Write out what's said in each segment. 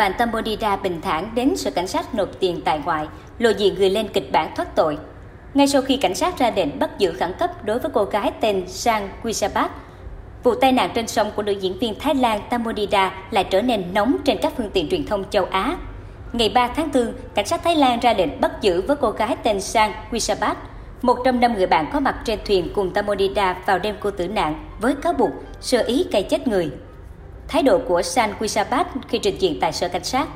bạn Tambodira bình thản đến sở cảnh sát nộp tiền tại ngoại, lộ diện người lên kịch bản thoát tội. Ngay sau khi cảnh sát ra lệnh bắt giữ khẩn cấp đối với cô gái tên Sang Quisabat, vụ tai nạn trên sông của nữ diễn viên Thái Lan Tambodira lại trở nên nóng trên các phương tiện truyền thông châu Á. Ngày 3 tháng 4, cảnh sát Thái Lan ra lệnh bắt giữ với cô gái tên Sang Quisabat, một trong năm người bạn có mặt trên thuyền cùng Tamodida vào đêm cô tử nạn với cáo buộc sơ ý gây chết người. Thái độ của San Quisapat khi trình diện tại sở cảnh sát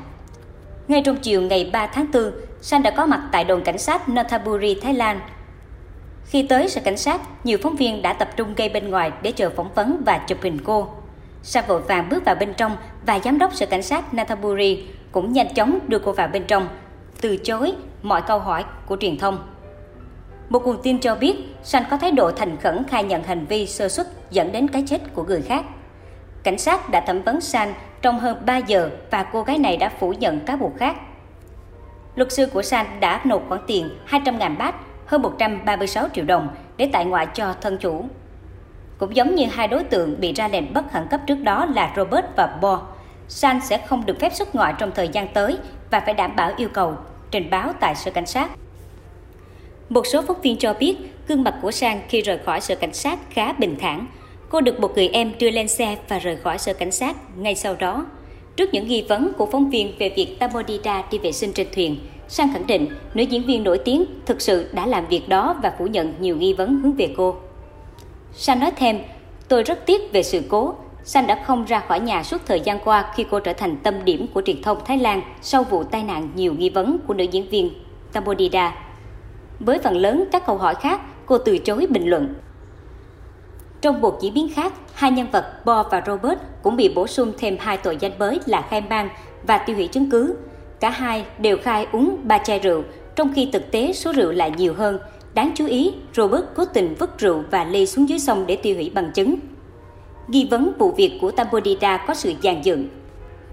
ngay trong chiều ngày 3 tháng 4, San đã có mặt tại đồn cảnh sát Nonthaburi, Thái Lan. Khi tới sở cảnh sát, nhiều phóng viên đã tập trung gây bên ngoài để chờ phỏng vấn và chụp hình cô. San vội vàng bước vào bên trong và giám đốc sở cảnh sát Nonthaburi cũng nhanh chóng đưa cô vào bên trong, từ chối mọi câu hỏi của truyền thông. Một nguồn tin cho biết, San có thái độ thành khẩn khai nhận hành vi sơ suất dẫn đến cái chết của người khác. Cảnh sát đã thẩm vấn San trong hơn 3 giờ và cô gái này đã phủ nhận cáo buộc khác. Luật sư của San đã nộp khoản tiền 200.000 baht, hơn 136 triệu đồng để tại ngoại cho thân chủ. Cũng giống như hai đối tượng bị ra lệnh bắt khẩn cấp trước đó là Robert và Bo, San sẽ không được phép xuất ngoại trong thời gian tới và phải đảm bảo yêu cầu trình báo tại sở cảnh sát. Một số phóng viên cho biết gương mặt của Sang khi rời khỏi sở cảnh sát khá bình thản, Cô được một người em đưa lên xe và rời khỏi sở cảnh sát ngay sau đó. Trước những nghi vấn của phóng viên về việc Tamodita đi vệ sinh trên thuyền, Sang khẳng định nữ diễn viên nổi tiếng thực sự đã làm việc đó và phủ nhận nhiều nghi vấn hướng về cô. Sang nói thêm, tôi rất tiếc về sự cố. Sang đã không ra khỏi nhà suốt thời gian qua khi cô trở thành tâm điểm của truyền thông Thái Lan sau vụ tai nạn nhiều nghi vấn của nữ diễn viên Tamodida. Với phần lớn các câu hỏi khác, cô từ chối bình luận. Trong một diễn biến khác, hai nhân vật Bo và Robert cũng bị bổ sung thêm hai tội danh mới là khai mang và tiêu hủy chứng cứ. Cả hai đều khai uống ba chai rượu, trong khi thực tế số rượu lại nhiều hơn. Đáng chú ý, Robert cố tình vứt rượu và ly xuống dưới sông để tiêu hủy bằng chứng. Nghi vấn vụ việc của Tambodida có sự dàn dựng.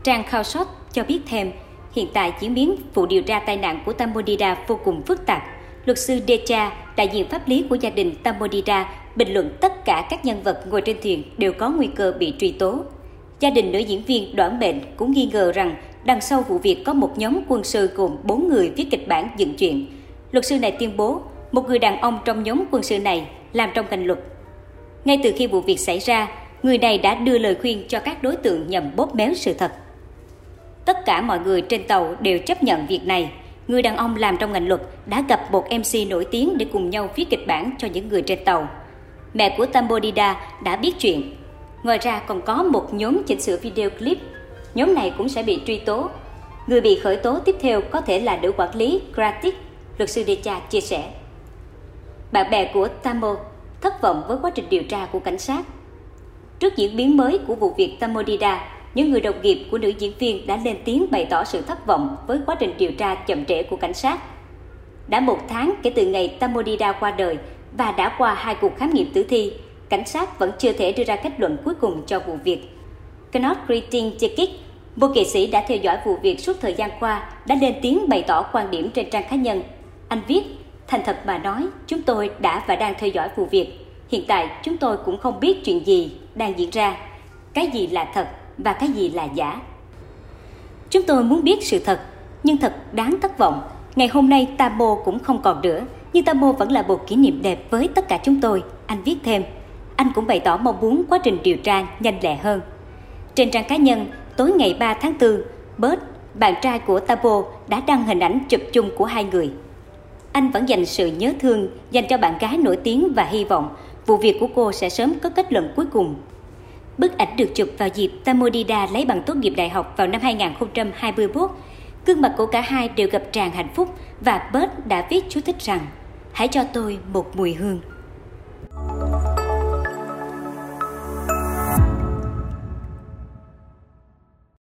Trang Khao cho biết thêm, hiện tại diễn biến vụ điều tra tai nạn của Tambodida vô cùng phức tạp. Luật sư Decha, đại diện pháp lý của gia đình Tamodira, bình luận tất cả các nhân vật ngồi trên thuyền đều có nguy cơ bị truy tố. Gia đình nữ diễn viên Đoản Bệnh cũng nghi ngờ rằng đằng sau vụ việc có một nhóm quân sư gồm 4 người viết kịch bản dựng chuyện. Luật sư này tuyên bố một người đàn ông trong nhóm quân sư này làm trong ngành luật. Ngay từ khi vụ việc xảy ra, người này đã đưa lời khuyên cho các đối tượng nhằm bóp méo sự thật. Tất cả mọi người trên tàu đều chấp nhận việc này. Người đàn ông làm trong ngành luật đã gặp một MC nổi tiếng để cùng nhau viết kịch bản cho những người trên tàu mẹ của Tambodida đã biết chuyện. Ngoài ra còn có một nhóm chỉnh sửa video clip. Nhóm này cũng sẽ bị truy tố. Người bị khởi tố tiếp theo có thể là nữ quản lý Gratis, luật sư Decha chia sẻ. Bạn bè của Tamo thất vọng với quá trình điều tra của cảnh sát. Trước diễn biến mới của vụ việc Tamodida, những người đồng nghiệp của nữ diễn viên đã lên tiếng bày tỏ sự thất vọng với quá trình điều tra chậm trễ của cảnh sát. Đã một tháng kể từ ngày Tamodida qua đời, và đã qua hai cuộc khám nghiệm tử thi, cảnh sát vẫn chưa thể đưa ra kết luận cuối cùng cho vụ việc. Knot Kritin Chekik, một nghệ sĩ đã theo dõi vụ việc suốt thời gian qua, đã lên tiếng bày tỏ quan điểm trên trang cá nhân. Anh viết, thành thật mà nói, chúng tôi đã và đang theo dõi vụ việc. Hiện tại chúng tôi cũng không biết chuyện gì đang diễn ra, cái gì là thật và cái gì là giả. Chúng tôi muốn biết sự thật, nhưng thật đáng thất vọng. Ngày hôm nay Tabo cũng không còn nữa, nhưng tabo vẫn là một kỷ niệm đẹp với tất cả chúng tôi, anh viết thêm. Anh cũng bày tỏ mong muốn quá trình điều tra nhanh lẹ hơn. Trên trang cá nhân, tối ngày 3 tháng 4, Bert, bạn trai của Tabo đã đăng hình ảnh chụp chung của hai người. Anh vẫn dành sự nhớ thương dành cho bạn gái nổi tiếng và hy vọng vụ việc của cô sẽ sớm có kết luận cuối cùng. Bức ảnh được chụp vào dịp Tamodida lấy bằng tốt nghiệp đại học vào năm 2021. Gương mặt của cả hai đều gặp tràn hạnh phúc và Bert đã viết chú thích rằng, Hãy cho tôi một mùi hương